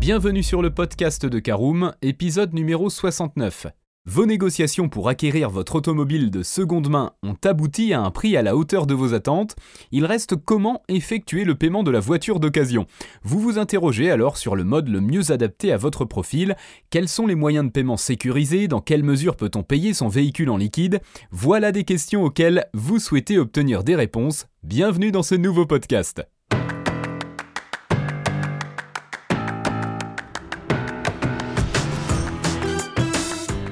Bienvenue sur le podcast de Caroom, épisode numéro 69. Vos négociations pour acquérir votre automobile de seconde main ont abouti à un prix à la hauteur de vos attentes. Il reste comment effectuer le paiement de la voiture d'occasion? Vous vous interrogez alors sur le mode le mieux adapté à votre profil. Quels sont les moyens de paiement sécurisés? Dans quelle mesure peut-on payer son véhicule en liquide? Voilà des questions auxquelles vous souhaitez obtenir des réponses. Bienvenue dans ce nouveau podcast.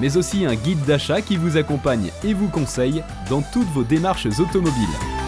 mais aussi un guide d'achat qui vous accompagne et vous conseille dans toutes vos démarches automobiles.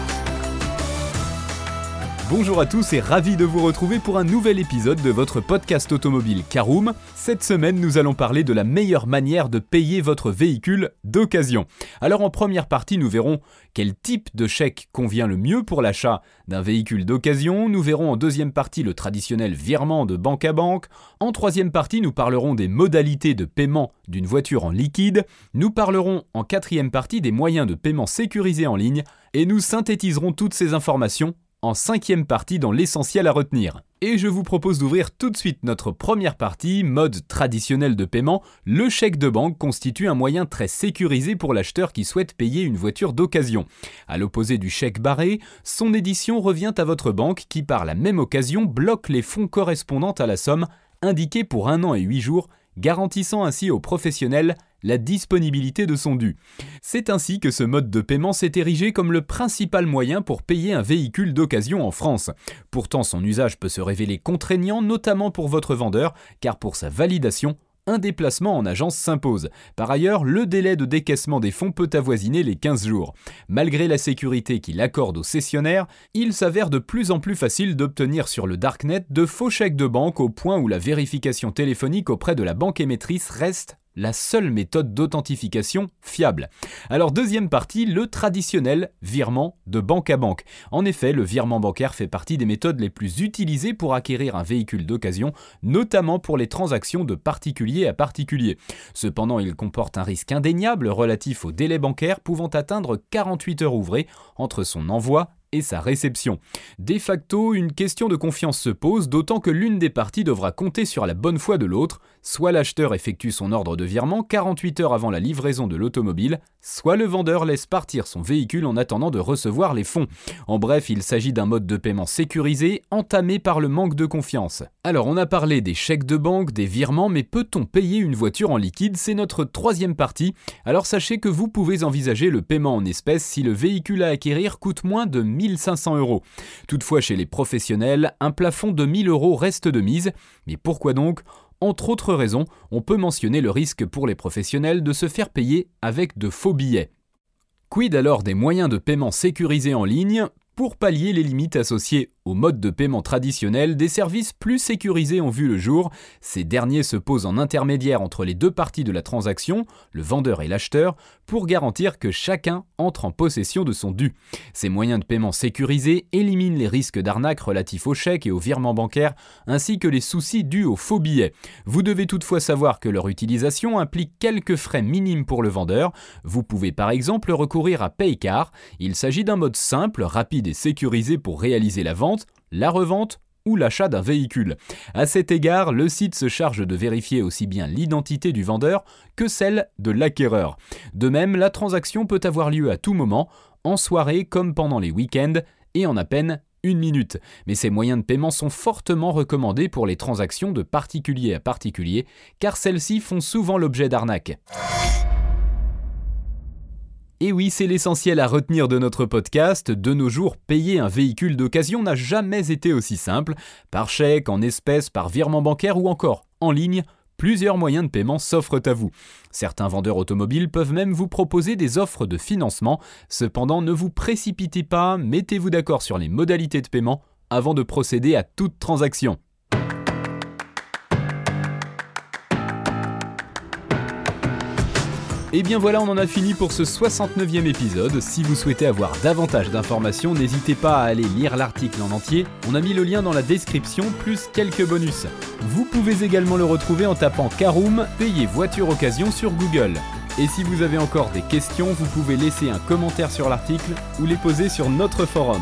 Bonjour à tous et ravi de vous retrouver pour un nouvel épisode de votre podcast automobile Caroom. Cette semaine, nous allons parler de la meilleure manière de payer votre véhicule d'occasion. Alors en première partie, nous verrons quel type de chèque convient le mieux pour l'achat d'un véhicule d'occasion. Nous verrons en deuxième partie le traditionnel virement de banque à banque. En troisième partie, nous parlerons des modalités de paiement d'une voiture en liquide. Nous parlerons en quatrième partie des moyens de paiement sécurisés en ligne et nous synthétiserons toutes ces informations en cinquième partie dans l'essentiel à retenir. Et je vous propose d'ouvrir tout de suite notre première partie, mode traditionnel de paiement. Le chèque de banque constitue un moyen très sécurisé pour l'acheteur qui souhaite payer une voiture d'occasion. À l'opposé du chèque barré, son édition revient à votre banque qui par la même occasion bloque les fonds correspondant à la somme indiquée pour un an et huit jours, garantissant ainsi aux professionnels la disponibilité de son dû. C'est ainsi que ce mode de paiement s'est érigé comme le principal moyen pour payer un véhicule d'occasion en France. Pourtant, son usage peut se révéler contraignant, notamment pour votre vendeur, car pour sa validation, un déplacement en agence s'impose. Par ailleurs, le délai de décaissement des fonds peut avoisiner les 15 jours. Malgré la sécurité qu'il accorde aux cessionnaires, il s'avère de plus en plus facile d'obtenir sur le darknet de faux chèques de banque au point où la vérification téléphonique auprès de la banque émettrice reste la seule méthode d'authentification fiable. Alors deuxième partie, le traditionnel virement de banque à banque. En effet, le virement bancaire fait partie des méthodes les plus utilisées pour acquérir un véhicule d'occasion, notamment pour les transactions de particulier à particulier. Cependant, il comporte un risque indéniable relatif au délai bancaire pouvant atteindre 48 heures ouvrées entre son envoi et sa réception. De facto, une question de confiance se pose, d'autant que l'une des parties devra compter sur la bonne foi de l'autre, soit l'acheteur effectue son ordre de virement 48 heures avant la livraison de l'automobile, soit le vendeur laisse partir son véhicule en attendant de recevoir les fonds. En bref, il s'agit d'un mode de paiement sécurisé, entamé par le manque de confiance. Alors on a parlé des chèques de banque, des virements, mais peut-on payer une voiture en liquide? C'est notre troisième partie. Alors sachez que vous pouvez envisager le paiement en espèces si le véhicule à acquérir coûte moins de 1500 euros. Toutefois, chez les professionnels, un plafond de 1000 euros reste de mise. Mais pourquoi donc? Entre autres raisons, on peut mentionner le risque pour les professionnels de se faire payer avec de faux billets. Quid alors des moyens de paiement sécurisés en ligne pour pallier les limites associées au mode de paiement traditionnel, des services plus sécurisés ont vu le jour. Ces derniers se posent en intermédiaire entre les deux parties de la transaction, le vendeur et l'acheteur, pour garantir que chacun entre en possession de son dû. Ces moyens de paiement sécurisés éliminent les risques d'arnaque relatifs aux chèques et aux virements bancaires, ainsi que les soucis dus aux faux billets. Vous devez toutefois savoir que leur utilisation implique quelques frais minimes pour le vendeur. Vous pouvez par exemple recourir à Paycar. Il s'agit d'un mode simple, rapide sécurisé pour réaliser la vente la revente ou l'achat d'un véhicule. À cet égard, le site se charge de vérifier aussi bien l'identité du vendeur que celle de l'acquéreur. De même, la transaction peut avoir lieu à tout moment, en soirée comme pendant les week-ends, et en à peine une minute. Mais ces moyens de paiement sont fortement recommandés pour les transactions de particulier à particulier, car celles-ci font souvent l'objet d'arnaques. Et oui, c'est l'essentiel à retenir de notre podcast. De nos jours, payer un véhicule d'occasion n'a jamais été aussi simple. Par chèque, en espèces, par virement bancaire ou encore en ligne, plusieurs moyens de paiement s'offrent à vous. Certains vendeurs automobiles peuvent même vous proposer des offres de financement. Cependant, ne vous précipitez pas, mettez-vous d'accord sur les modalités de paiement avant de procéder à toute transaction. Et bien voilà, on en a fini pour ce 69e épisode. Si vous souhaitez avoir davantage d'informations, n'hésitez pas à aller lire l'article en entier. On a mis le lien dans la description, plus quelques bonus. Vous pouvez également le retrouver en tapant Caroom, payez voiture occasion sur Google. Et si vous avez encore des questions, vous pouvez laisser un commentaire sur l'article ou les poser sur notre forum.